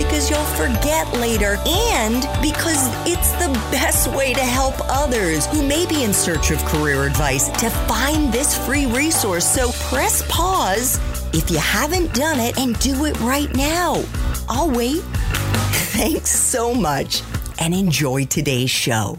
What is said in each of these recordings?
because you'll forget later and because it's the best way to help others who may be in search of career advice to find this free resource. So press pause if you haven't done it and do it right now. I'll wait. Thanks so much and enjoy today's show.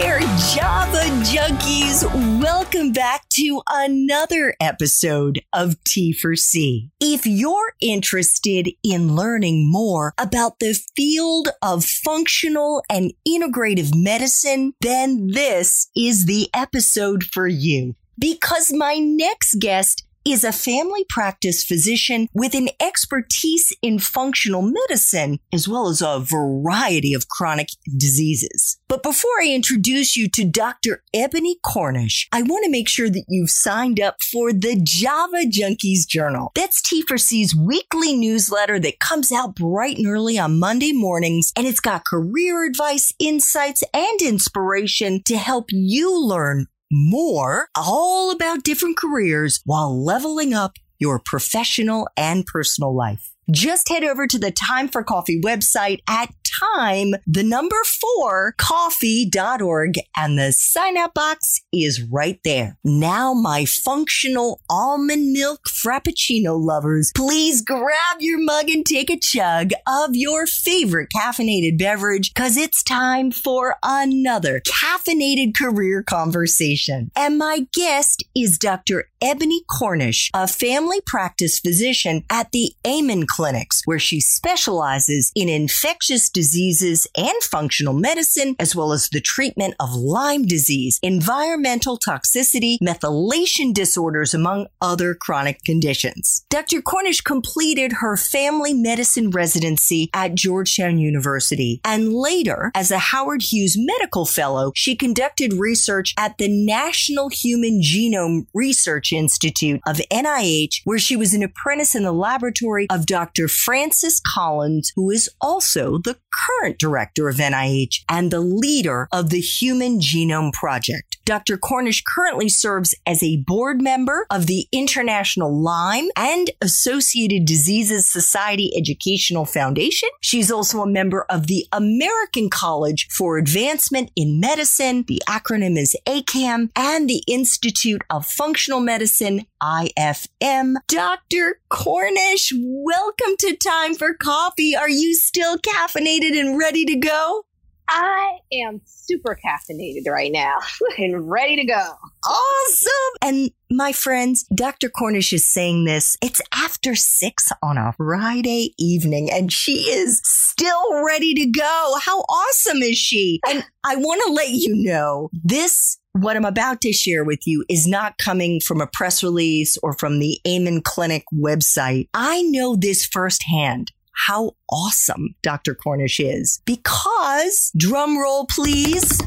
There, Java Junkies. Welcome back to another episode of T for C. If you're interested in learning more about the field of functional and integrative medicine, then this is the episode for you. Because my next guest is a family practice physician with an expertise in functional medicine, as well as a variety of chronic diseases. But before I introduce you to Dr. Eboni Cornish, I want to make sure that you've signed up for the Java Junkies Journal. That's T4C's weekly newsletter that comes out bright and early on Monday mornings, and it's got career advice, insights, and inspiration to help you learn more all about different careers while leveling up your professional and personal life. Just head over to the Time for Coffee website at time, the number four, coffee.org, and the sign up box is right there. Now, my functional almond milk frappuccino lovers, please grab your mug and take a chug of your favorite caffeinated beverage because it's time for another caffeinated career conversation. And my guest is Dr. Eboni Cornish, a family practice physician at the Amen Clinics, where she specializes in infectious diseases and functional medicine, as well as the treatment of Lyme disease, environmental toxicity, methylation disorders, among other chronic conditions. Dr. Cornish completed her family medicine residency at Georgetown University, and later, as a Howard Hughes Medical Fellow, she conducted research at the National Human Genome Research Institute of NIH, where she was an apprentice in the laboratory of Dr. Francis Collins, who is also the current director of NIH and the leader of the Human Genome Project. Dr. Cornish currently serves as a board member of the International Lyme and Associated Diseases Society Educational Foundation. She's also a member of the American College for Advancement in Medicine. The acronym is ACAM and the Institute of Functional Medicine, IFM. Dr. Cornish, welcome to Time for Coffee. Are you still caffeinated and ready to go? I am super caffeinated right now and ready to go. Awesome. And my friends, Dr. Cornish is saying this. It's after six on a Friday evening and she is still ready to go. How awesome is she? And I want to let you know this what I'm about to share with you is not coming from a press release or from the Amen Clinic website. I know this firsthand how awesome Dr. Cornish is because, drum roll please,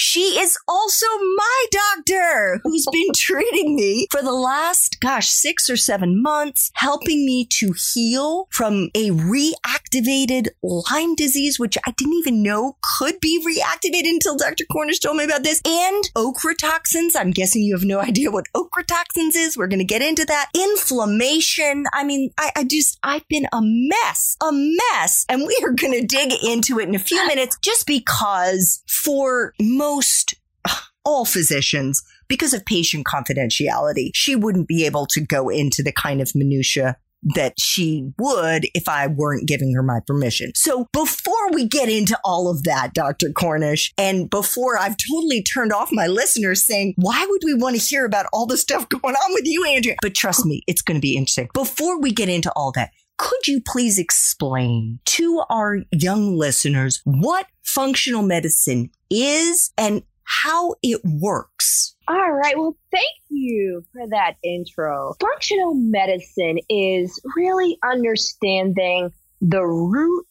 she is also my doctor who's been treating me for the last, gosh, six or seven months, helping me to heal from a reactivated Lyme disease, which I didn't even know could be reactivated until Dr. Cornish told me about this, and ochratoxins. I'm guessing you have no idea what ochratoxins is. We're going to get into that. Inflammation. I mean, I, I just, I've been a mess, a mess. And we are going to dig into it in a few minutes just because for most most all physicians, because of patient confidentiality, she wouldn't be able to go into the kind of minutia that she would if I weren't giving her my permission. So before we get into all of that, Dr. Cornish, and before I've totally turned off my listeners saying, why would we want to hear about all the stuff going on with you, Andrea? But trust me, it's going to be interesting. Before we get into all that, could you please explain to our young listeners what functional medicine is and how it works? All right. Well, thank you for that intro. Functional medicine is really understanding the root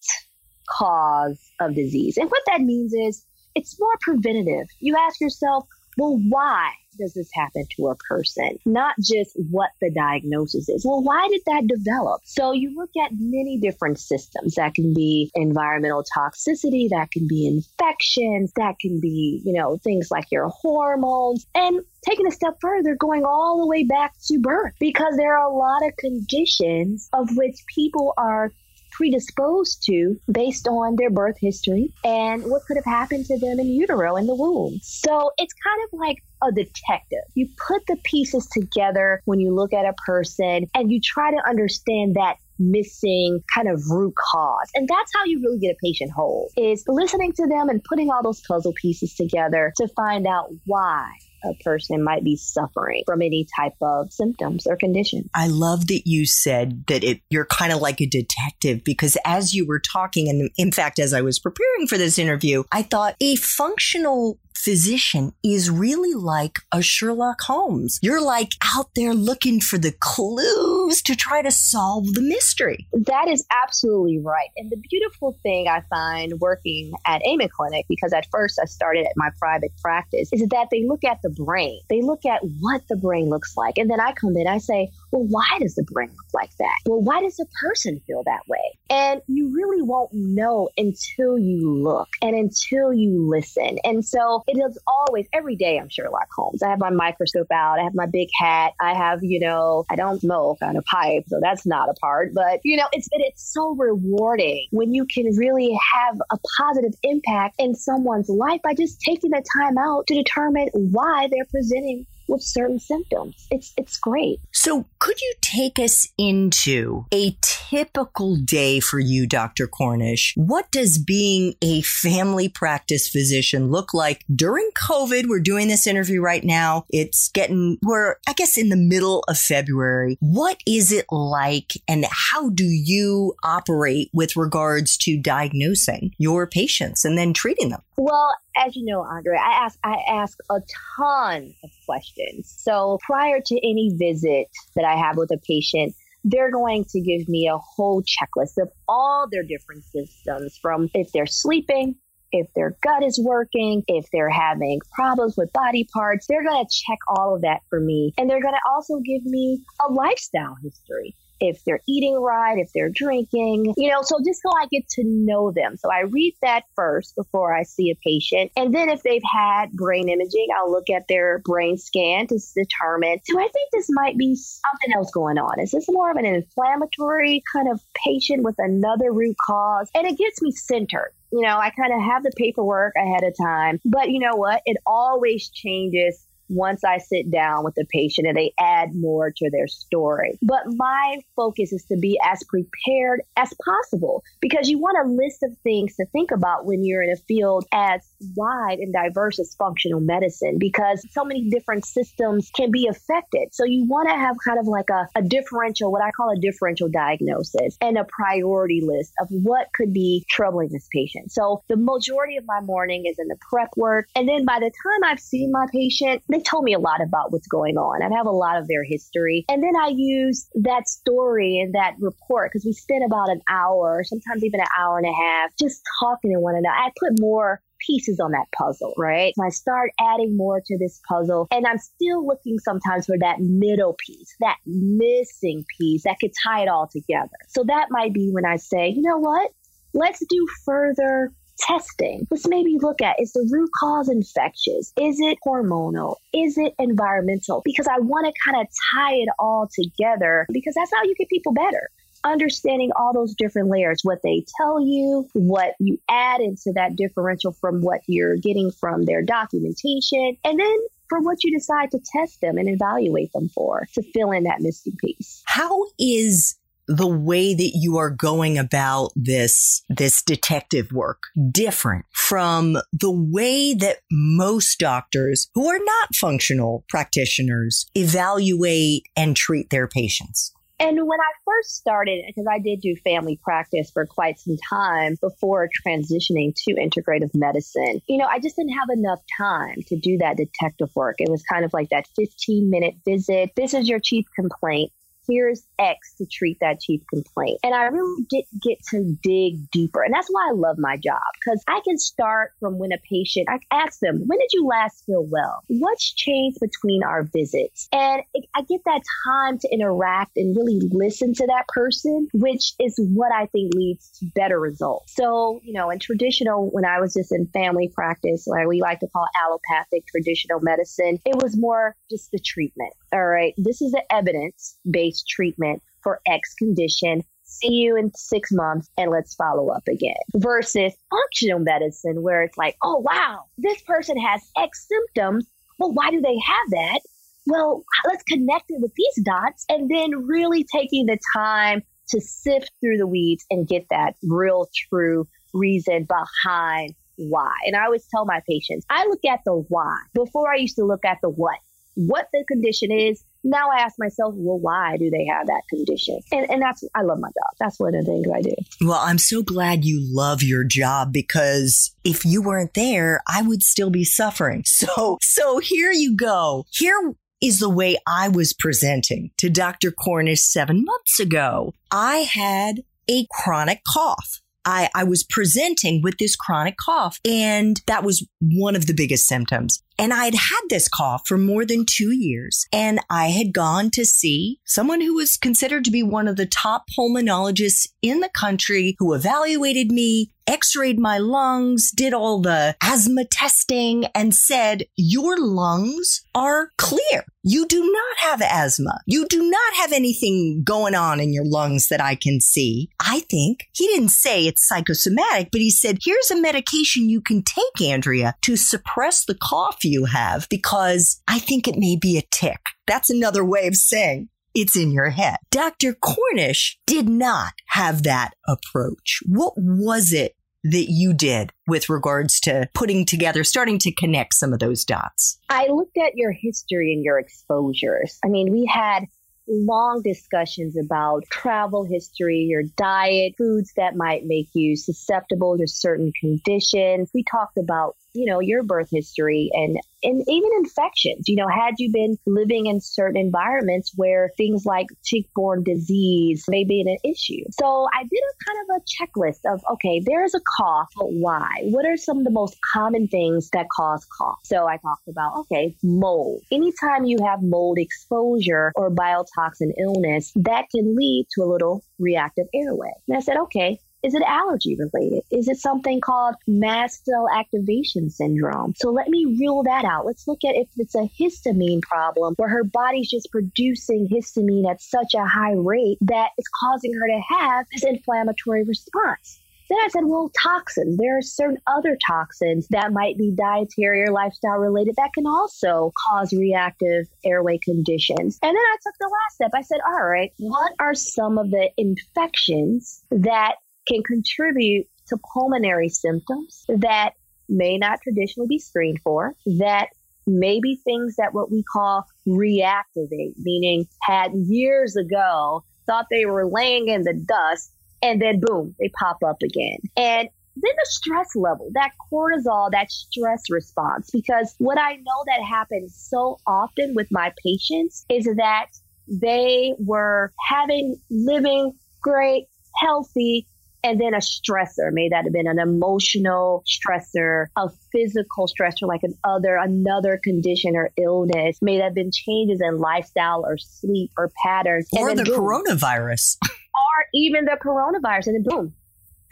cause of disease. And what that means is it's more preventative. You ask yourself, well, why does this happen to a person? Not just what the diagnosis is. Well, why did that develop? So you look at many different systems. That can be environmental toxicity, that can be infections, that can be, you know, things like your hormones. And taking a step further, going all the way back to birth, because there are a lot of conditions of which people are predisposed to based on their birth history and what could have happened to them in utero in the womb. So it's kind of like a detective. You put the pieces together when you look at a person and you try to understand that missing kind of root cause. And that's how you really get a patient whole is listening to them and putting all those puzzle pieces together to find out why a person might be suffering from any type of symptoms or condition. I love that you said that it you're kind of like a detective because as you were talking and in fact as I was preparing for this interview, I thought a functional physician is really like a Sherlock Holmes. You're like out there looking for the clues to try to solve the mystery. That is absolutely right. And the beautiful thing I find working at Amen Clinic, because at first I started at my private practice, is that they look at the brain. They look at what the brain looks like. And then I come in, I say, well, why does the brain look like that? Well, why does a person feel that way? And you really won't know until you look and until you listen. And so it is always, every day, I'm Sherlock Holmes. I have my microscope out, I have my big hat, I have, you know, I don't smoke on a pipe, so that's not a part. But, you know, it's, it's so rewarding when you can really have a positive impact in someone's life by just taking the time out to determine why they're presenting with certain symptoms. It's it's great. So, could you take us into a typical day for you, Dr. Cornish? What does being a family practice physician look like during COVID? We're doing this interview right now. It's getting we're I guess in the middle of February. What is it like and how do you operate with regards to diagnosing your patients and then treating them? Well, as you know, Andre, I ask I ask a ton of questions. So prior to any visit that I have with a patient, they're going to give me a whole checklist of all their different systems from if they're sleeping, if their gut is working, if they're having problems with body parts, they're going to check all of that for me. And they're going to also give me a lifestyle history if they're eating right, if they're drinking, you know, so just so I get to know them. So I read that first before I see a patient. And then if they've had brain imaging, I'll look at their brain scan to determine. So I think this might be something else going on. Is this more of an inflammatory kind of patient with another root cause? And it gets me centered you know, I kind of have the paperwork ahead of time, but you know what? It always changes once I sit down with the patient and they add more to their story. But my focus is to be as prepared as possible because you want a list of things to think about when you're in a field as wide and diverse as functional medicine because so many different systems can be affected. So you want to have kind of like a, a differential, what I call a differential diagnosis and a priority list of what could be troubling this patient. So the majority of my morning is in the prep work. And then by the time I've seen my patient, they told me a lot about what's going on. I have a lot of their history. And then I use that story and that report because we spend about an hour, sometimes even an hour and a half, just talking to one another. I put more pieces on that puzzle, right? So I start adding more to this puzzle and I'm still looking sometimes for that middle piece, that missing piece that could tie it all together. So that might be when I say, you know what? Let's do further testing. Let's maybe look at is the root cause infectious? Is it hormonal? Is it environmental? Because I want to kind of tie it all together because that's how you get people better understanding all those different layers, what they tell you, what you add into that differential from what you're getting from their documentation, and then for what you decide to test them and evaluate them for to fill in that missing piece. How is the way that you are going about this, this detective work different from the way that most doctors who are not functional practitioners evaluate and treat their patients? And when I first started, because I did do family practice for quite some time before transitioning to integrative medicine, you know, I just didn't have enough time to do that detective work. It was kind of like that 15 minute visit. This is your chief complaint here's X to treat that chief complaint. And I really didn't get to dig deeper. And that's why I love my job because I can start from when a patient, I ask them, when did you last feel well? What's changed between our visits? And I get that time to interact and really listen to that person, which is what I think leads to better results. So, you know, in traditional, when I was just in family practice, like we like to call allopathic traditional medicine, it was more just the treatment. All right. This is an evidence based treatment for X condition see you in six months and let's follow up again. Versus functional medicine, where it's like, oh, wow, this person has X symptoms. Well, why do they have that? Well, let's connect it with these dots and then really taking the time to sift through the weeds and get that real, true reason behind why. And I always tell my patients, I look at the why before I used to look at the what. What the condition is, now I ask myself, well, why do they have that condition? And, and that's, I love my job. That's one of the things I do. Well, I'm so glad you love your job because if you weren't there, I would still be suffering. So, so here you go. Here is the way I was presenting to Dr. Cornish seven months ago. I had a chronic cough. I, I was presenting with this chronic cough and that was one of the biggest symptoms. And I had had this cough for more than two years. And I had gone to see someone who was considered to be one of the top pulmonologists in the country who evaluated me, x-rayed my lungs, did all the asthma testing and said, your lungs are clear. You do not have asthma. You do not have anything going on in your lungs that I can see. I think he didn't say it's psychosomatic, but he said, here's a medication you can take, Andrea, to suppress the cough you have because I think it may be a tic. That's another way of saying it's in your head. Dr. Cornish did not have that approach. What was it that you did with regards to putting together, starting to connect some of those dots? I looked at your history and your exposures. I mean, we had long discussions about travel history, your diet, foods that might make you susceptible to certain conditions. We talked about you know, your birth history and, and even infections. You know, had you been living in certain environments where things like tick-borne disease may be an issue. So I did a kind of a checklist of, okay, there's a cough, but why? What are some of the most common things that cause cough? So I talked about, okay, mold. Anytime you have mold exposure or biotoxin illness, that can lead to a little reactive airway. And I said, okay, is it allergy related? Is it something called mast cell activation syndrome? So let me rule that out. Let's look at if it's a histamine problem where her body's just producing histamine at such a high rate that it's causing her to have this inflammatory response. Then I said, well, toxins. There are certain other toxins that might be dietary or lifestyle related that can also cause reactive airway conditions. And then I took the last step. I said, all right, what are some of the infections that can contribute to pulmonary symptoms that may not traditionally be screened for, that may be things that what we call reactivate, meaning had years ago thought they were laying in the dust and then boom, they pop up again. And then the stress level, that cortisol, that stress response, because what I know that happens so often with my patients is that they were having living great, healthy, and then a stressor. May that have been an emotional stressor a physical stressor like an other another condition or illness. May that have been changes in lifestyle or sleep or patterns. Or the boom, coronavirus. Or even the coronavirus. And then boom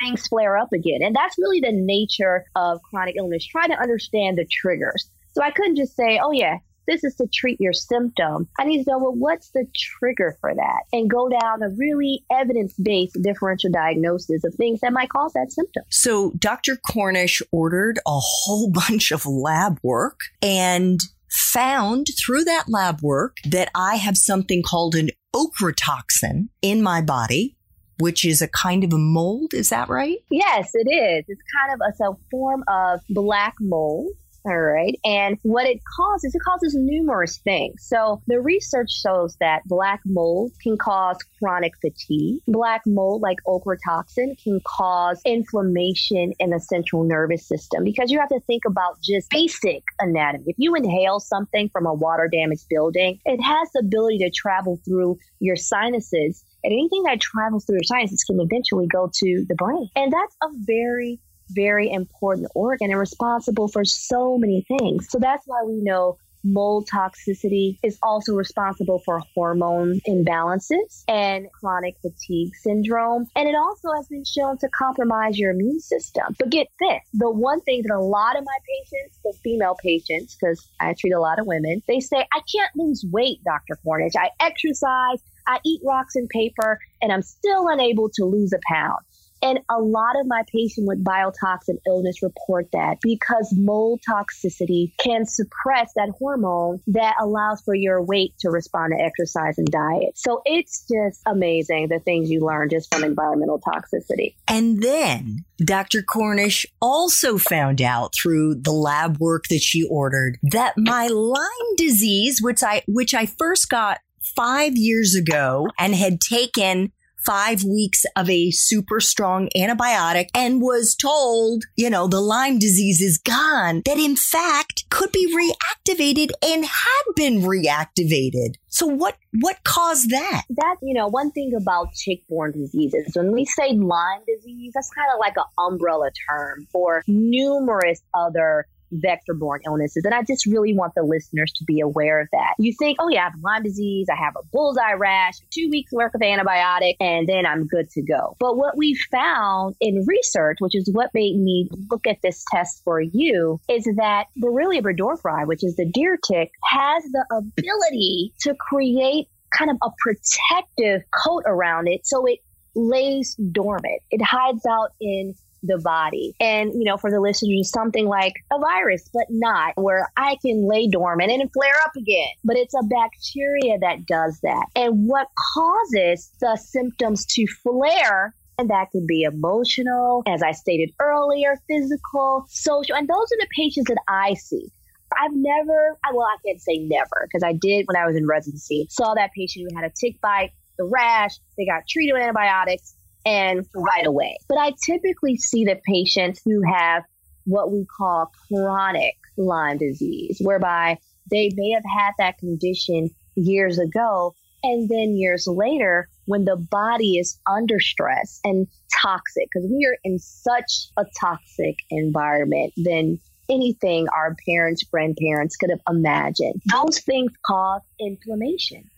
things flare up again. And that's really the nature of chronic illness trying to understand the triggers. So i couldn't just say oh yeah this is to treat your symptom. I need to know, well, what's the trigger for that? And go down a really evidence based differential diagnosis of things that might cause that symptom. So Dr. Cornish ordered a whole bunch of lab work and found through that lab work that I have something called an ochratoxin in my body which is a kind of a mold. Is that right? Yes, it is. It's kind of a, a form of black mold All right. And what it causes, it causes numerous things. So the research shows that black mold can cause chronic fatigue. Black mold, like ochratoxin, can cause inflammation in the central nervous system because you have to think about just basic anatomy. If you inhale something from a water damaged building, it has the ability to travel through your sinuses and anything that travels through your sinuses can eventually go to the brain. And that's a very very important organ and responsible for so many things. So that's why we know mold toxicity is also responsible for hormone imbalances and chronic fatigue syndrome. And it also has been shown to compromise your immune system. But get this the one thing that a lot of my patients, the female patients, because I treat a lot of women, they say, I can't lose weight, Dr. Cornish. I exercise, I eat rocks and paper, and I'm still unable to lose a pound. And a lot of my patients with biotoxin illness report that because mold toxicity can suppress that hormone that allows for your weight to respond to exercise and diet. So it's just amazing the things you learn just from environmental toxicity. And then Dr. Cornish also found out through the lab work that she ordered that my Lyme disease, which I which I first got five years ago and had taken five weeks of a super strong antibiotic and was told, you know, the Lyme disease is gone, that in fact could be reactivated and had been reactivated. So what what caused that? That you know, one thing about tick-borne diseases, when we say Lyme disease, that's kind of like an umbrella term for numerous other vector borne illnesses. And I just really want the listeners to be aware of that. You think, oh, yeah, I have Lyme disease, I have a bullseye rash, two weeks worth of antibiotic, and then I'm good to go. But what we found in research, which is what made me look at this test for you, is that Borrelia burgdorferi, which is the deer tick, has the ability to create kind of a protective coat around it so it lays dormant. It hides out in the body. And, you know, for the listeners, something like a virus, but not where I can lay dormant and flare up again. But it's a bacteria that does that. And what causes the symptoms to flare and that can be emotional, as I stated earlier, physical, social. And those are the patients that I see. I've never, well, I can't say never, because I did when I was in residency, saw that patient who had a tick bite, the rash, they got treated with antibiotics, and right away. But I typically see the patients who have what we call chronic Lyme disease, whereby they may have had that condition years ago. And then years later, when the body is under stress and toxic, because we are in such a toxic environment than anything our parents, grandparents could have imagined, those things cause inflammation.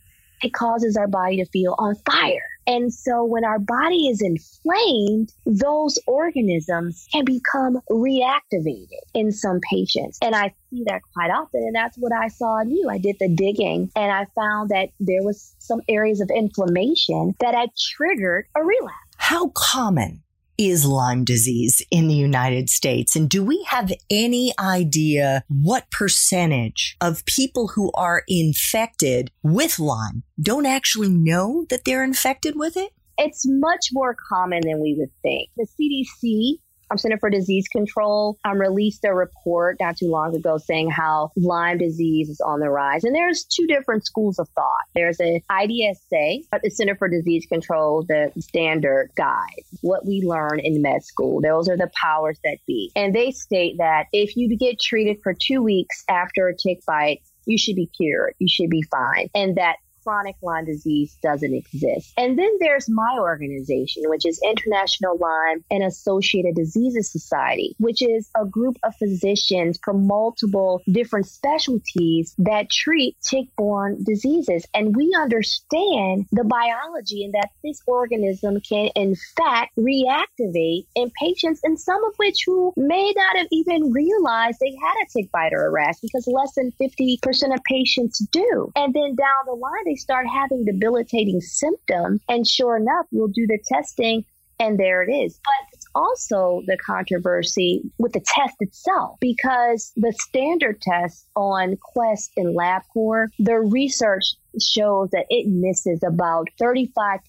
It causes our body to feel on fire. And so when our body is inflamed, those organisms can become reactivated in some patients. And I see that quite often. And that's what I saw in you. I did the digging and I found that there was some areas of inflammation that had triggered a relapse. How common is Lyme disease in the United States? And do we have any idea what percentage of people who are infected with Lyme don't actually know that they're infected with it? It's much more common than we would think. The CDC um, Center for Disease Control um, released a report not too long ago saying how Lyme disease is on the rise. And there's two different schools of thought. There's an IDSA, but the Center for Disease Control, the standard guide, what we learn in med school. Those are the powers that be. And they state that if you get treated for two weeks after a tick bite, you should be cured. You should be fine. And that chronic Lyme disease doesn't exist. And then there's my organization, which is International Lyme and Associated Diseases Society, which is a group of physicians from multiple different specialties that treat tick-borne diseases. And we understand the biology and that this organism can, in fact, reactivate in patients, and some of which who may not have even realized they had a tick bite or a rash because less than 50% of patients do. And then down the line, they start having debilitating symptoms. And sure enough, we'll do the testing and there it is. But it's also the controversy with the test itself because the standard test on Quest and LabCorp, their research shows that it misses about 35%.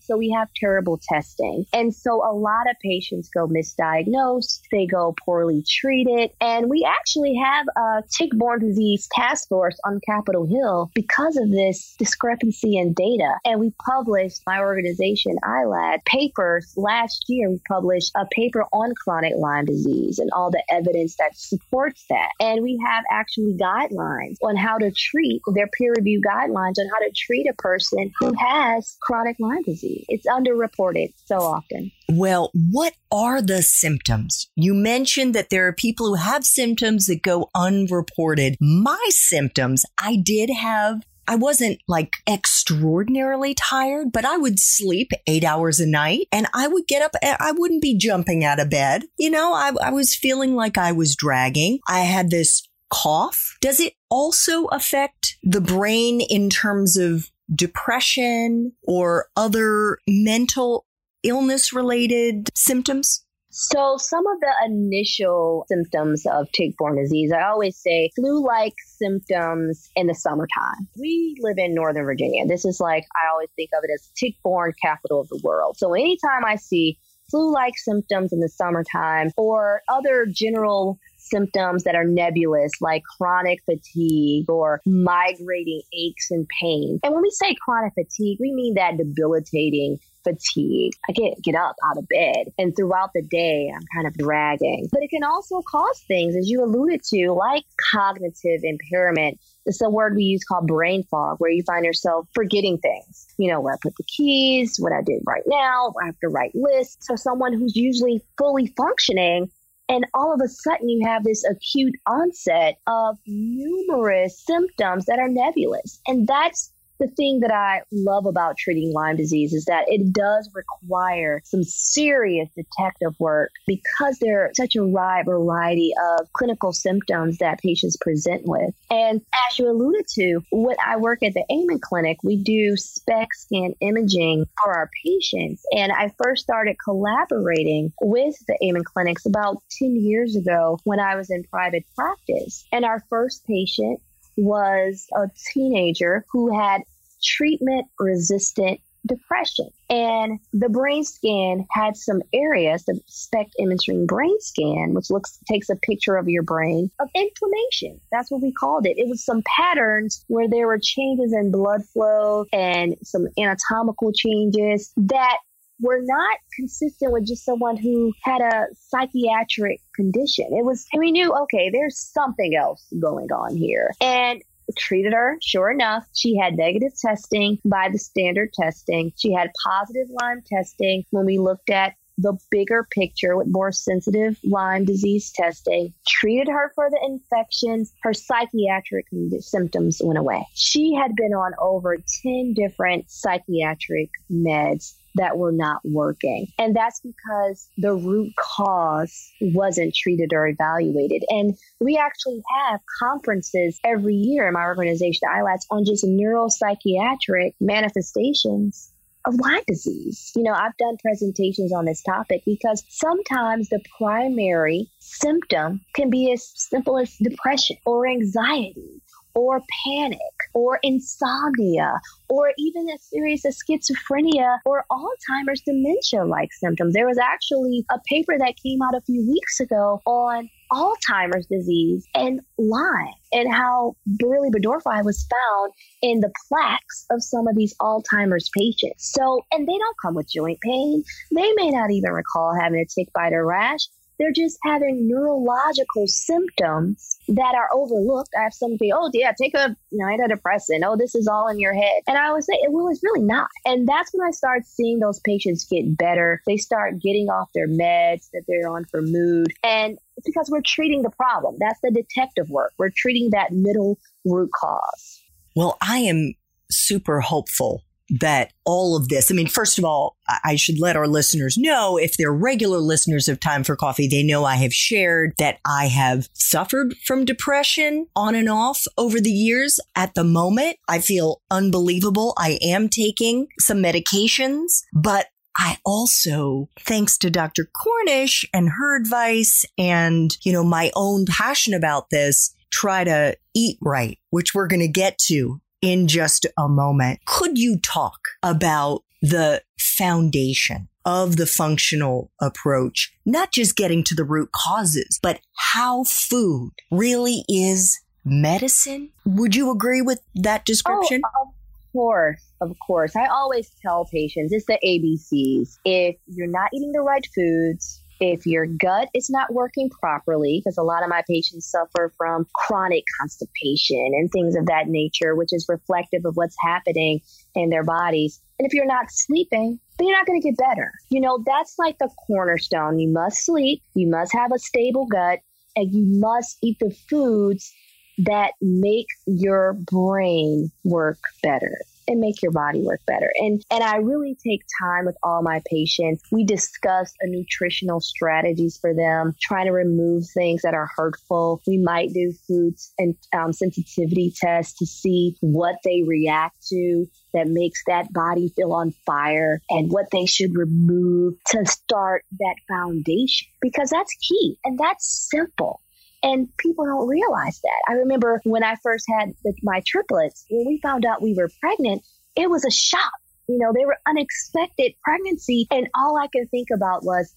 So we have terrible testing. And so a lot of patients go misdiagnosed, they go poorly treated. And we actually have a tick-borne disease task force on Capitol Hill because of this discrepancy in data. And we published, my organization, ILAD, papers last year. We published a paper on chronic Lyme disease and all the evidence that supports that. And we have actually guidelines on how to treat their peer reviewed guidelines on how to treat a person who has chronic Lyme disease. It's underreported so often. Well, what are the symptoms? You mentioned that there are people who have symptoms that go unreported. My symptoms, I did have I wasn't like extraordinarily tired, but I would sleep eight hours a night and I would get up. I wouldn't be jumping out of bed. You know, I, I was feeling like I was dragging. I had this cough. Does it also affect the brain in terms of depression or other mental illness related symptoms? So, some of the initial symptoms of tick borne disease, I always say flu like symptoms in the summertime. We live in Northern Virginia. This is like, I always think of it as tick borne capital of the world. So, anytime I see flu like symptoms in the summertime or other general symptoms that are nebulous, like chronic fatigue or migrating aches and pain. And when we say chronic fatigue, we mean that debilitating fatigue. I can't get up out of bed and throughout the day I'm kind of dragging. But it can also cause things as you alluded to like cognitive impairment. It's a word we use called brain fog, where you find yourself forgetting things. You know, where I put the keys, what I did right now, I have to write lists. So someone who's usually fully functioning and all of a sudden, you have this acute onset of numerous symptoms that are nebulous. And that's the thing that I love about treating Lyme disease is that it does require some serious detective work because there are such a wide variety of clinical symptoms that patients present with. And as you alluded to, when I work at the Amen Clinic, we do SPECT scan imaging for our patients. And I first started collaborating with the Amen Clinics about 10 years ago when I was in private practice. And our first patient was a teenager who had treatment resistant depression. And the brain scan had some areas, the SPECT imaging brain scan, which looks takes a picture of your brain of inflammation. That's what we called it. It was some patterns where there were changes in blood flow and some anatomical changes that were not consistent with just someone who had a psychiatric condition. It was, we knew, okay, there's something else going on here. And treated her. Sure enough, she had negative testing by the standard testing. She had positive Lyme testing when we looked at the bigger picture with more sensitive Lyme disease testing, treated her for the infections. Her psychiatric symptoms went away. She had been on over 10 different psychiatric meds that were not working. And that's because the root cause wasn't treated or evaluated. And we actually have conferences every year in my organization, ILADS, on just neuropsychiatric manifestations of Lyme disease. You know, I've done presentations on this topic because sometimes the primary symptom can be as simple as depression or anxiety or panic or insomnia or even as serious as schizophrenia or Alzheimer's dementia like symptoms. There was actually a paper that came out a few weeks ago on Alzheimer's disease and Lyme and how burgdorferi was found in the plaques of some of these Alzheimer's patients. So, and they don't come with joint pain. They may not even recall having a tick bite or rash. They're just having neurological symptoms that are overlooked. I have some people, oh, yeah, take a antidepressant. Oh, this is all in your head. And I would say, well, it's really not. And that's when I start seeing those patients get better. They start getting off their meds that they're on for mood. And it's because we're treating the problem. That's the detective work. We're treating that middle root cause. Well, I am super hopeful that all of this, I mean, first of all, I should let our listeners know if they're regular listeners of Time for Coffee, they know I have shared that I have suffered from depression on and off over the years. At the moment, I feel unbelievable. I am taking some medications, but I also, thanks to Dr. Cornish and her advice and, you know, my own passion about this, try to eat right, which we're going to get to in just a moment. Could you talk about the foundation of the functional approach, not just getting to the root causes, but how food really is medicine? Would you agree with that description? Oh, of course, of course. I always tell patients it's the ABCs. If you're not eating the right foods, if your gut is not working properly, because a lot of my patients suffer from chronic constipation and things of that nature, which is reflective of what's happening in their bodies. And if you're not sleeping, then you're not going to get better. You know, that's like the cornerstone. You must sleep, you must have a stable gut, and you must eat the foods that make your brain work better and make your body work better. And and I really take time with all my patients. We discuss a nutritional strategies for them, trying to remove things that are hurtful. We might do foods and um, sensitivity tests to see what they react to that makes that body feel on fire and what they should remove to start that foundation because that's key and that's simple. And people don't realize that. I remember when I first had the, my triplets, when we found out we were pregnant, it was a shock. You know, they were unexpected pregnancy. And all I could think about was,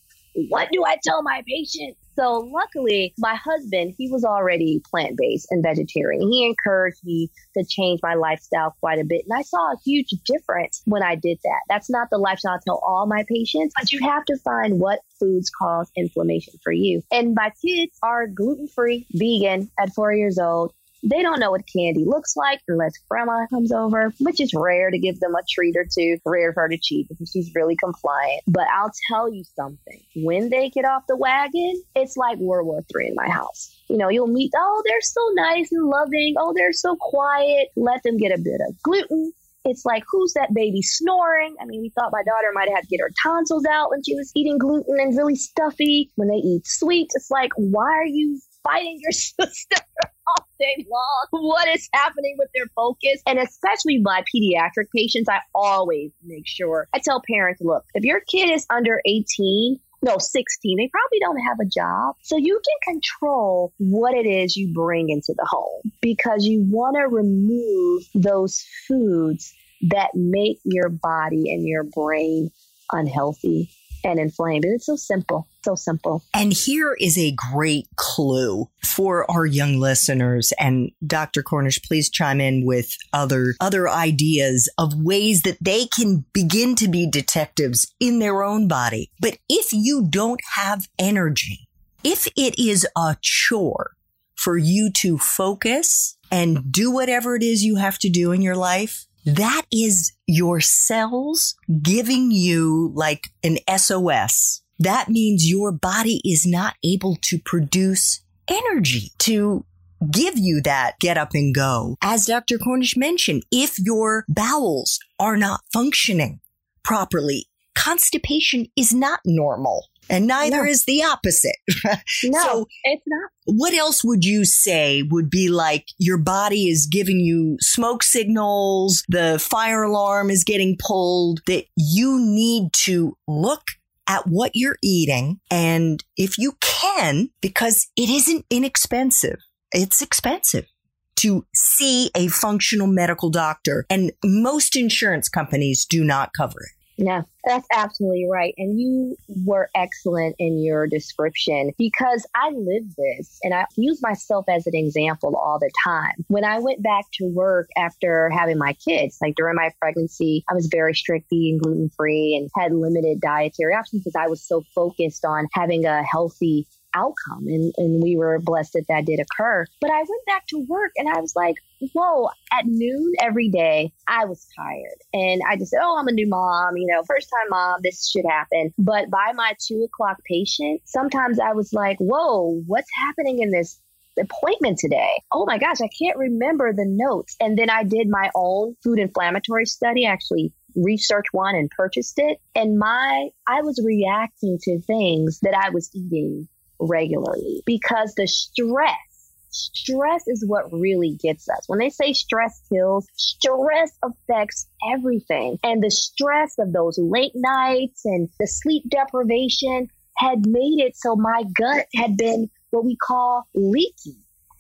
what do I tell my patient? So luckily, my husband, he was already plant based and vegetarian. He encouraged me to change my lifestyle quite a bit. And I saw a huge difference when I did that. That's not the lifestyle I tell all my patients, but you have to find what foods cause inflammation for you. And my kids are gluten free, vegan at four years old. They don't know what candy looks like unless grandma comes over, which is rare to give them a treat or two. Rare for her to cheat because she's really compliant. But I'll tell you something. When they get off the wagon, it's like World War III in my house. You know, you'll meet, oh, they're so nice and loving. Oh, they're so quiet. Let them get a bit of gluten, it's like, who's that baby snoring? I mean, we thought my daughter might have had to get her tonsils out when she was eating gluten and really stuffy. When they eat sweets, it's like, why are you fighting your sister day long. What is happening with their focus? And especially my pediatric patients, I always make sure I tell parents, look, if your kid is under 18, no, 16, they probably don't have a job. So you can control what it is you bring into the home because you want to remove those foods that make your body and your brain unhealthy and inflamed. And it's so simple, so simple. And here is a great clue for our young listeners. And Dr. Cornish, please chime in with other other ideas of ways that they can begin to be detectives in their own body. But if you don't have energy, if it is a chore for you to focus and do whatever it is you have to do in your life, that is your cells giving you like an SOS. That means your body is not able to produce energy to give you that get up and go. As Dr. Cornish mentioned, if your bowels are not functioning properly, constipation is not normal and neither no. is the opposite. no, so it's not. What else would you say would be like your body is giving you smoke signals, the fire alarm is getting pulled, that you need to look at what you're eating. And if you can, because it isn't inexpensive, it's expensive to see a functional medical doctor. And most insurance companies do not cover it. Yeah, that's absolutely right. And you were excellent in your description because I live this and I use myself as an example all the time. When I went back to work after having my kids, like during my pregnancy, I was very strict being gluten free and had limited dietary options because I was so focused on having a healthy outcome. And, and we were blessed that that did occur. But I went back to work and I was like, whoa, at noon every day, I was tired. And I just said, oh, I'm a new mom, you know, first time mom, this should happen. But by my two o'clock patient, sometimes I was like, whoa, what's happening in this appointment today. Oh my gosh, I can't remember the notes. And then I did my own food inflammatory study, actually researched one and purchased it. And my, I was reacting to things that I was eating regularly because the stress stress is what really gets us. When they say stress kills, stress affects everything. And the stress of those late nights and the sleep deprivation had made it so my gut had been what we call leaky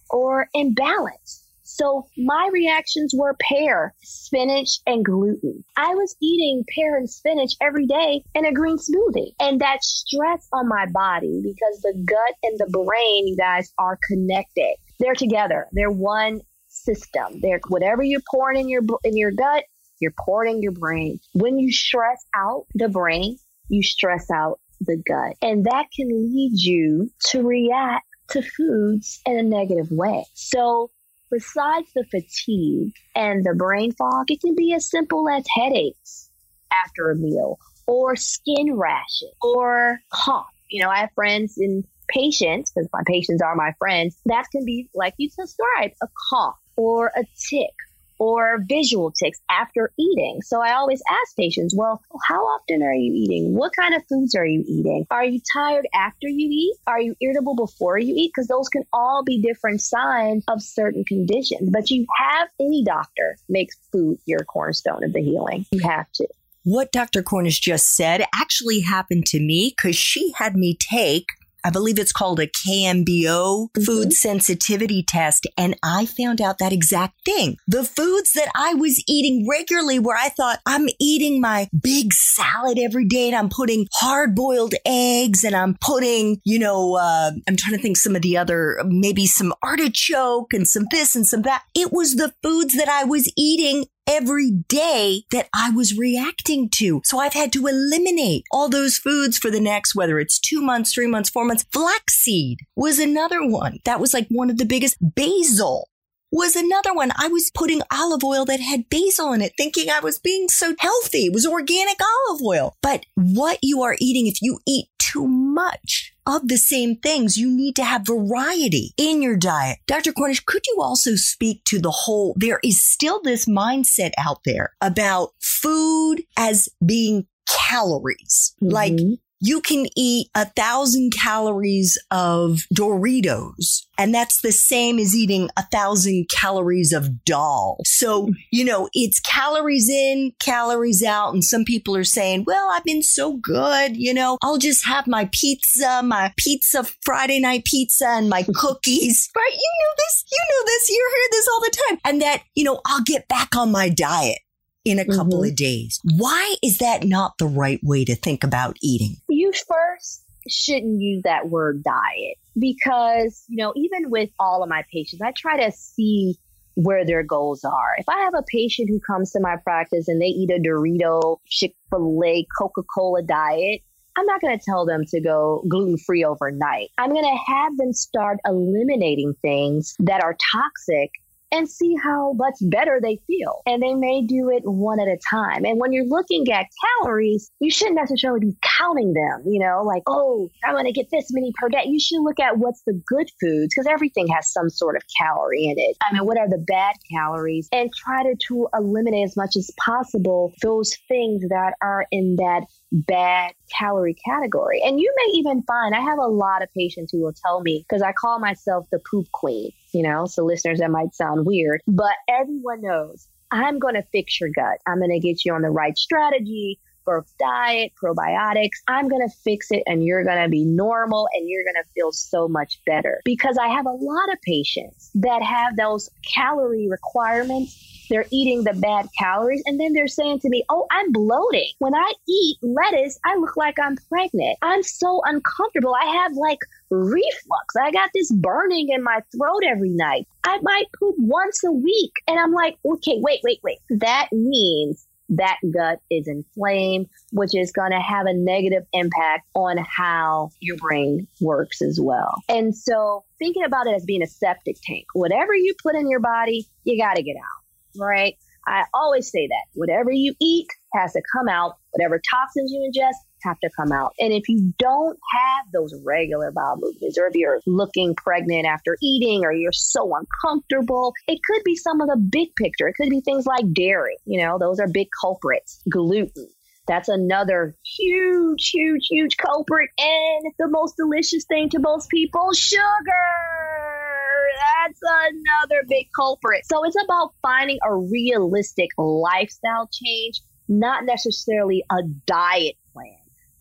or imbalanced. So my reactions were pear, spinach, and gluten. I was eating pear and spinach every day in a green smoothie. And that stress on my body because the gut and the brain, you guys, are connected. They're together. They're one system. They're whatever you're pouring in your in your gut, you're pouring in your brain. When you stress out the brain, you stress out the gut. And that can lead you to react to foods in a negative way. So besides the fatigue and the brain fog, it can be as simple as headaches after a meal or skin rashes or cough. You know, I have friends and patients, because my patients are my friends, that can be, like you described, a cough or a tic or visual tics after eating. So I always ask patients, well, how often are you eating? What kind of foods are you eating? Are you tired after you eat? Are you irritable before you eat? Because those can all be different signs of certain conditions. But you have any doctor makes food your cornerstone of the healing. You have to. What Dr. Cornish just said actually happened to me because she had me take I believe it's called a KBMO mm-hmm. food sensitivity test. And I found out that exact thing. The foods that I was eating regularly, where I thought I'm eating my big salad every day and I'm putting hard boiled eggs and I'm putting, you know, uh, I'm trying to think some of the other, maybe some artichoke and some this and some that. It was the foods that I was eating every day that I was reacting to. So I've had to eliminate all those foods for the next, whether it's two months, three months, four months. Flaxseed was another one. That was like one of the biggest. Basil was another one. I was putting olive oil that had basil in it, thinking I was being so healthy. It was organic olive oil. But what you are eating, if you eat too much of the same things, you need to have variety in your diet. Dr. Cornish, could you also speak to the whole, there is still this mindset out there about food as being calories. Mm-hmm. Like you can eat a thousand calories of Doritos and that's the same as eating a thousand calories of dal. So, you know, it's calories in, calories out. And some people are saying, well, I've been so good. You know, I'll just have my pizza, my pizza, Friday night pizza and my cookies. Right. You know this. You know this. You hear this all the time. And that, you know, I'll get back on my diet in a couple mm-hmm. of days. Why is that not the right way to think about eating? You first shouldn't use that word diet because, you know, even with all of my patients, I try to see where their goals are. If I have a patient who comes to my practice and they eat a Dorito, Chick fil A, Coca Cola diet, I'm not going to tell them to go gluten free overnight. I'm going to have them start eliminating things that are toxic and see how much better they feel. And they may do it one at a time. And when you're looking at calories, you shouldn't necessarily be counting them, you know, like, oh, I'm going to get this many per day. You should look at what's the good foods because everything has some sort of calorie in it. I mean, what are the bad calories? And try to, to eliminate as much as possible those things that are in that bad calorie category. And you may even find I have a lot of patients who will tell me because I call myself the poop queen, you know, so listeners that might sound weird, but everyone knows I'm going to fix your gut. I'm going to get you on the right strategy for diet, probiotics. I'm going to fix it and you're going to be normal and you're going to feel so much better because I have a lot of patients that have those calorie requirements they're eating the bad calories. And then they're saying to me, Oh, I'm bloating. When I eat lettuce, I look like I'm pregnant. I'm so uncomfortable. I have like reflux. I got this burning in my throat every night. I might poop once a week. And I'm like, okay, wait, wait, wait. That means that gut is inflamed, which is going to have a negative impact on how your brain works as well. And so thinking about it as being a septic tank, whatever you put in your body, you got to get out right? I always say that whatever you eat has to come out. Whatever toxins you ingest have to come out. And if you don't have those regular bowel movements, or if you're looking pregnant after eating, or you're so uncomfortable, it could be some of the big picture. It could be things like dairy. You know, those are big culprits. Gluten. That's another huge, huge, huge culprit. And the most delicious thing to most people, sugar that's another big culprit. So it's about finding a realistic lifestyle change, not necessarily a diet.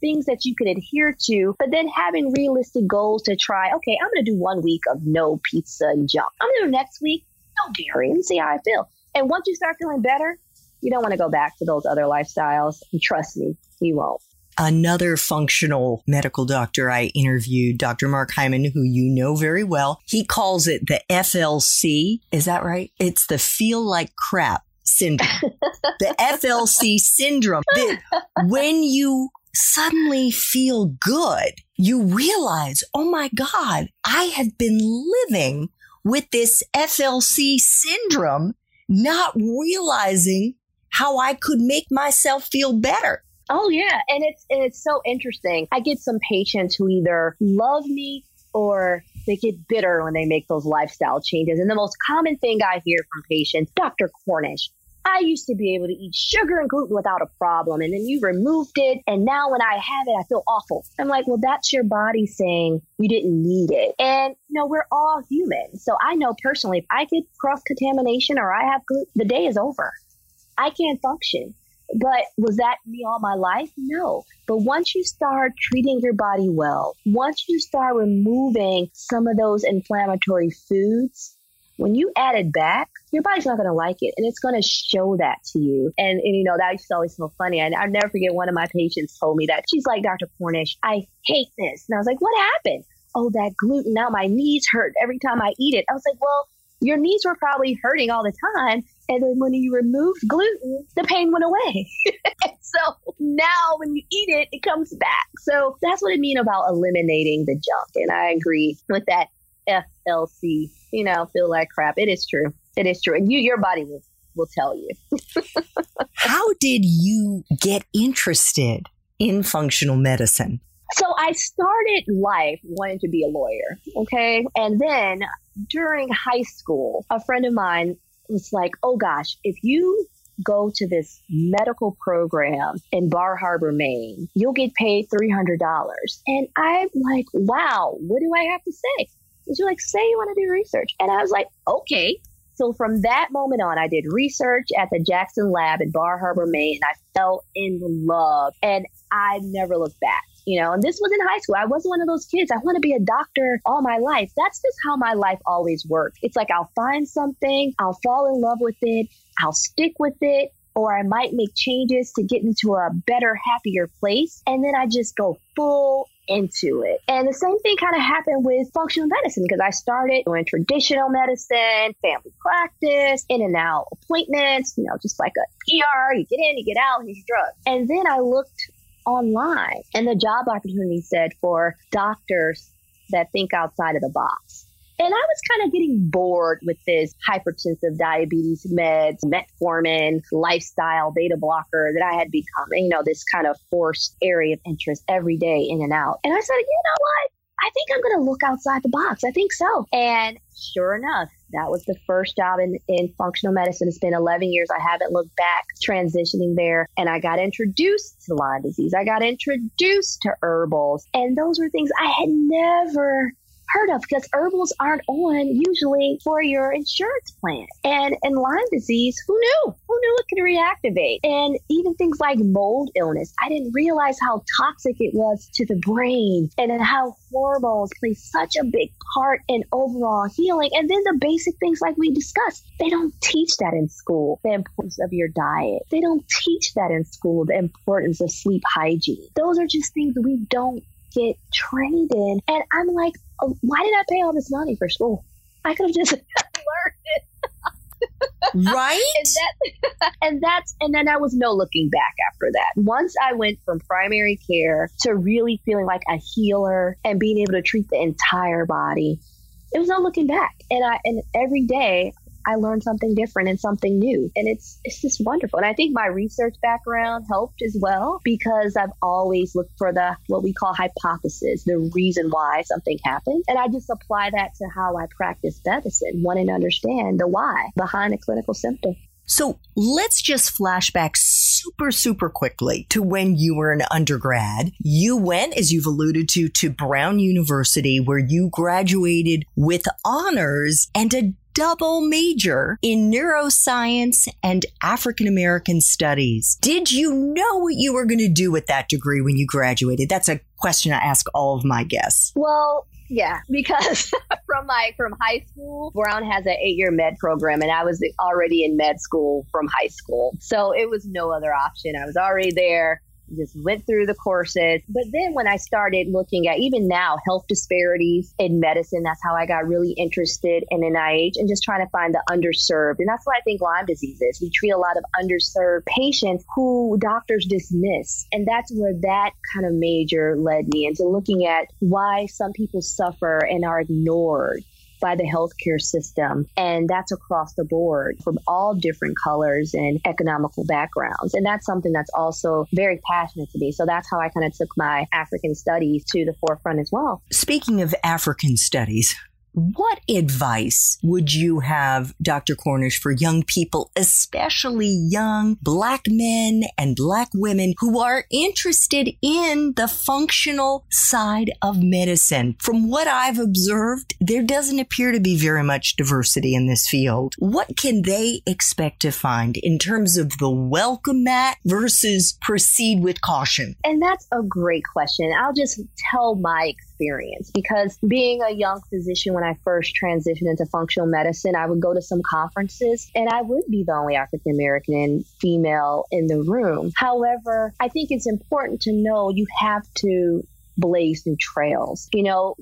Things that you can adhere to, but then having realistic goals to try. Okay, I'm going to do one week of no pizza and junk. I'm going to do next week no dairy, and see how I feel. And once you start feeling better, you don't want to go back to those other lifestyles. And trust me, you won't. Another functional medical doctor I interviewed, Dr. Mark Hyman, who you know very well, he calls it the FLC. Is that right? It's the feel like crap syndrome. the FLC syndrome. When you suddenly feel good, you realize, oh my God, I have been living with this FLC syndrome, not realizing how I could make myself feel better. Oh yeah, and it's and it's so interesting. I get some patients who either love me or they get bitter when they make those lifestyle changes. And the most common thing I hear from patients, Dr. Cornish, I used to be able to eat sugar and gluten without a problem. And then you removed it. And now when I have it, I feel awful. I'm like, well, that's your body saying you didn't need it. And, you know, we're all human. So I know personally, if I get cross contamination or I have gluten, the day is over. I can't function. But was that me all my life? No. But once you start treating your body well, once you start removing some of those inflammatory foods, when you add it back, your body's not going to like it and it's going to show that to you. And, and you know, that's always so funny. And I'll never forget one of my patients told me that she's like, Dr. Cornish, I hate this. And I was like, what happened? Oh, that gluten. Now my knees hurt every time I eat it. I was like, well, your knees were probably hurting all the time. And then when you removed gluten, the pain went away. so now when you eat it, it comes back. So that's what I mean about eliminating the junk. And I agree with that FLC, you know, feel like crap. It is true. It is true. And you, your body will, will tell you. How did you get interested in functional medicine? So I started life wanting to be a lawyer. Okay. And then during high school, a friend of mine was like, oh gosh, if you go to this medical program in Bar Harbor, Maine, you'll get paid $300. And I'm like, wow, what do I have to say? And she's like, say you want to do research. And I was like, okay. So from that moment on, I did research at the Jackson Lab in Bar Harbor, Maine, and I fell in love. And I never looked back you know, and this was in high school. I wasn't one of those kids. I want to be a doctor all my life. That's just how my life always worked. It's like I'll find something, I'll fall in love with it, I'll stick with it, or I might make changes to get into a better, happier place. And then I just go full into it. And the same thing kind of happened with functional medicine because I started doing traditional medicine, family practice, in and out appointments, you know, just like a ER, you get in, you get out, here's your drug. And then I looked online. And the job opportunity said for doctors that think outside of the box. And I was kind of getting bored with this hypertensive diabetes meds, metformin, lifestyle beta blocker that I had become, you know, this kind of forced area of interest every day in and out. And I said, you know what? I think I'm going to look outside the box. I think so. And sure enough, that was the first job in, in functional medicine. It's been 11 years. I haven't looked back transitioning there. And I got introduced to Lyme disease. I got introduced to herbals. And those were things I had never heard of because herbals aren't on usually for your insurance plan. And in Lyme disease, who knew? Who knew it could reactivate? And even things like mold illness, I didn't realize how toxic it was to the brain and how hormones play such a big part in overall healing. And then the basic things like we discussed, they don't teach that in school, the importance of your diet. They don't teach that in school, the importance of sleep hygiene. Those are just things we don't get trained in. And I'm like, oh, why did I pay all this money for school? I could have just learned it. right and, that, and that's and then there was no looking back after that once i went from primary care to really feeling like a healer and being able to treat the entire body it was no looking back and i and every day I learned something different and something new. And it's it's just wonderful. And I think my research background helped as well because I've always looked for the what we call hypothesis, the reason why something happened. And I just apply that to how I practice medicine, wanting to understand the why behind a clinical symptom. So let's just flash back super, super quickly to when you were an undergrad. You went, as you've alluded to, to Brown University, where you graduated with honors and a double major in neuroscience and African American studies. Did you know what you were going to do with that degree when you graduated? That's a question I ask all of my guests. Well, Yeah, because from my from high school, Brown has an eight year med program, and I was already in med school from high school, so it was no other option. I was already there just went through the courses. But then when I started looking at even now health disparities in medicine, that's how I got really interested in NIH and just trying to find the underserved. And that's why I think Lyme disease is. We treat a lot of underserved patients who doctors dismiss. And that's where that kind of major led me into looking at why some people suffer and are ignored by the healthcare system. And that's across the board from all different colors and economical backgrounds. And that's something that's also very passionate to me. So that's how I kind of took my African studies to the forefront as well. Speaking of African studies, what advice would you have, Dr. Cornish, for young people, especially young black men and black women who are interested in the functional side of medicine? From what I've observed, there doesn't appear to be very much diversity in this field. What can they expect to find in terms of the welcome mat versus proceed with caution? And that's a great question. I'll just tell my experience because being a young physician when I first transitioned into functional medicine, I would go to some conferences and I would be the only African American female in the room. However, I think it's important to know you have to blaze new trails. You know,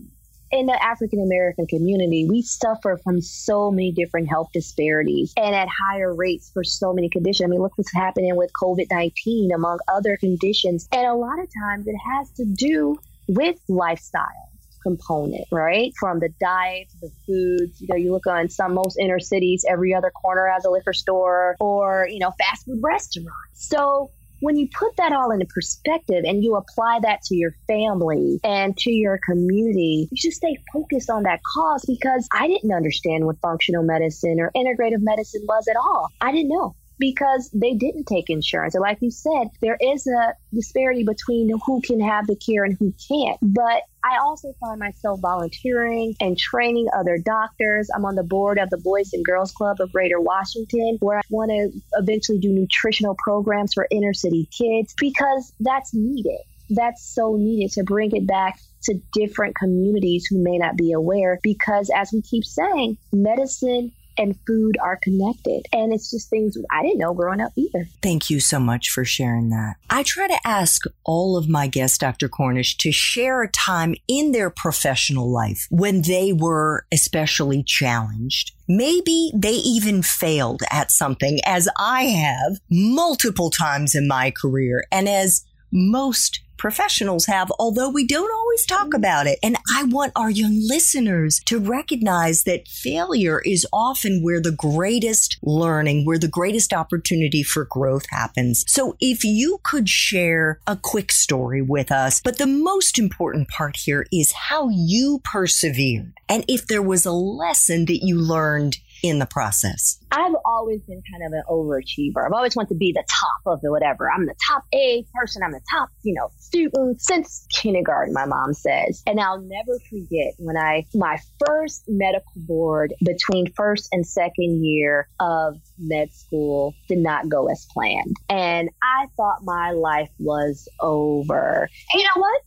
in the African American community, we suffer from so many different health disparities and at higher rates for so many conditions. I mean, look what's happening with COVID 19, among other conditions. And a lot of times it has to do with lifestyle component, right? From the diet the foods. You know, you look on some most inner cities, every other corner has a liquor store or, you know, fast food restaurant. So when you put that all into perspective and you apply that to your family and to your community, you should stay focused on that cause because I didn't understand what functional medicine or integrative medicine was at all. I didn't know because they didn't take insurance. And like you said, there is a disparity between who can have the care and who can't. But I also find myself volunteering and training other doctors. I'm on the board of the Boys and Girls Club of Greater Washington, where I want to eventually do nutritional programs for inner city kids because that's needed. That's so needed to bring it back to different communities who may not be aware because, as we keep saying, medicine and food are connected. And it's just things I didn't know growing up either. Thank you so much for sharing that. I try to ask all of my guests, Dr. Cornish, to share a time in their professional life when they were especially challenged. Maybe they even failed at something, as I have multiple times in my career, and as most professionals have, although we don't always talk about it. And I want our young listeners to recognize that failure is often where the greatest learning, where the greatest opportunity for growth happens. So if you could share a quick story with us, but the most important part here is how you persevered. And if there was a lesson that you learned in the process? I've always been kind of an overachiever. I've always wanted to be the top of it, whatever. I'm the top A person. I'm the top, you know, student since kindergarten, my mom says. And I'll never forget when I, my first medical board between first and second year of med school did not go as planned. And I thought my life was over. And you know what?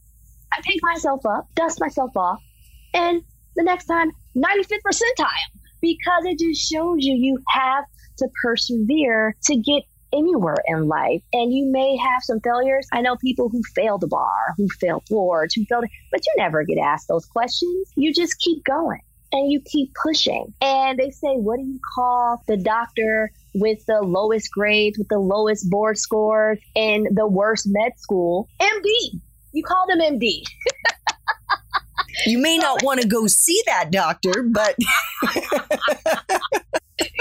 I pick myself up, dust myself off, and the next time, 95th percentile because it just shows you you have to persevere to get anywhere in life. And you may have some failures. I know people who failed the bar, who failed boards, who failed, but you never get asked those questions. You just keep going and you keep pushing. And they say, what do you call the doctor with the lowest grades, with the lowest board scores, in the worst med school? MD. You call them MD. You may not want to go see that doctor, but.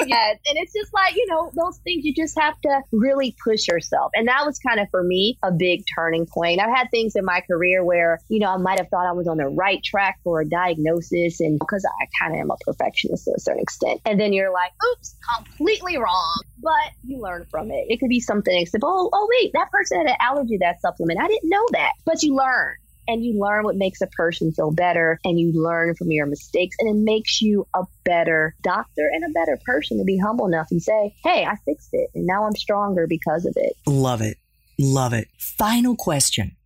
yes. And it's just like, you know, those things you just have to really push yourself. And that was kind of for me a big turning point. I've had things in my career where, you know, I might have thought I was on the right track for a diagnosis and because I kind of am a perfectionist to a certain extent. And then you're like, oops, completely wrong. But you learn from it. It could be something simple. Oh, oh wait, that person had an allergy to that supplement. I didn't know that. But you learn and you learn what makes a person feel better and you learn from your mistakes and it makes you a better doctor and a better person to be humble enough and say hey i fixed it and now i'm stronger because of it love it love it final question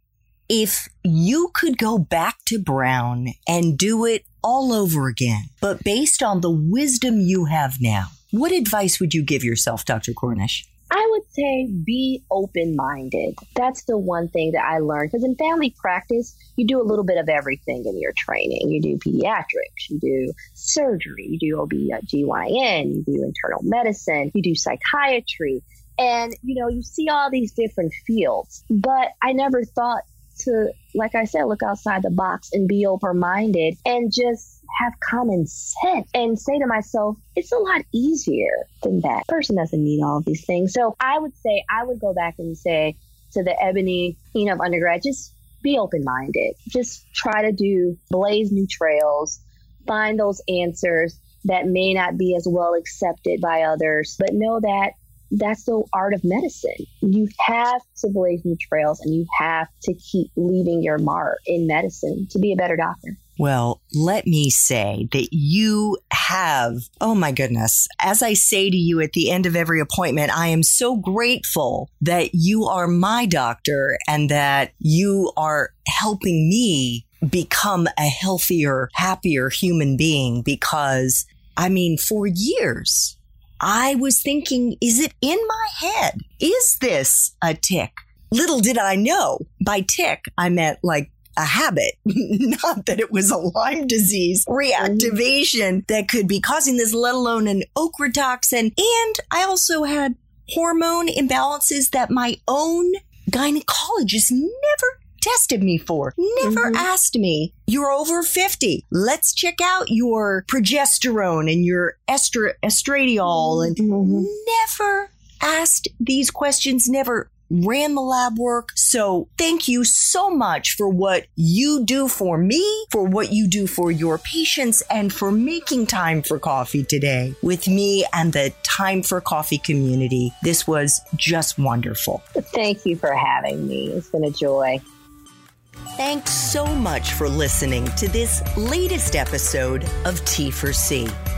If you could go back to Brown and do it all over again, but based on the wisdom you have now, what advice would you give yourself, Dr. Cornish? I would say be open minded. That's the one thing that I learned because in family practice, you do a little bit of everything in your training. You do pediatrics, you do surgery, you do OB/GYN, you do internal medicine, you do psychiatry. And, you know, you see all these different fields, but I never thought to, like I said, look outside the box and be open minded and just have common sense and say to myself, it's a lot easier than that. Person doesn't need all these things. So I would say, I would go back and say to the Eboni, you know, undergrad, just be open minded. Just try to do, blaze new trails, find those answers that may not be as well accepted by others, but know that that's the art of medicine. You have to blaze new trails and you have to keep leaving your mark in medicine to be a better doctor. Well, let me say that you have, oh my goodness, as I say to you at the end of every appointment, I am so grateful that you are my doctor and that you are helping me become a healthier, happier human being because I mean, for years, I was thinking, is it in my head? Is this a tic? Little did I know by tic, I meant like a habit, not that it was a Lyme disease reactivation that could be causing this, let alone an ochratoxin. And I also had hormone imbalances that my own gynecologist never tested me for. Never mm-hmm. asked me, you're over 50. Let's check out your progesterone and your estra- estradiol and mm-hmm. never asked these questions, never ran the lab work. So thank you so much for what you do for me, for what you do for your patients, and for making time for coffee today with me and the Time for Coffee community. This was just wonderful. Thank you for having me. It's been a joy. Thanks so much for listening to this latest episode of T4C.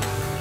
Bye.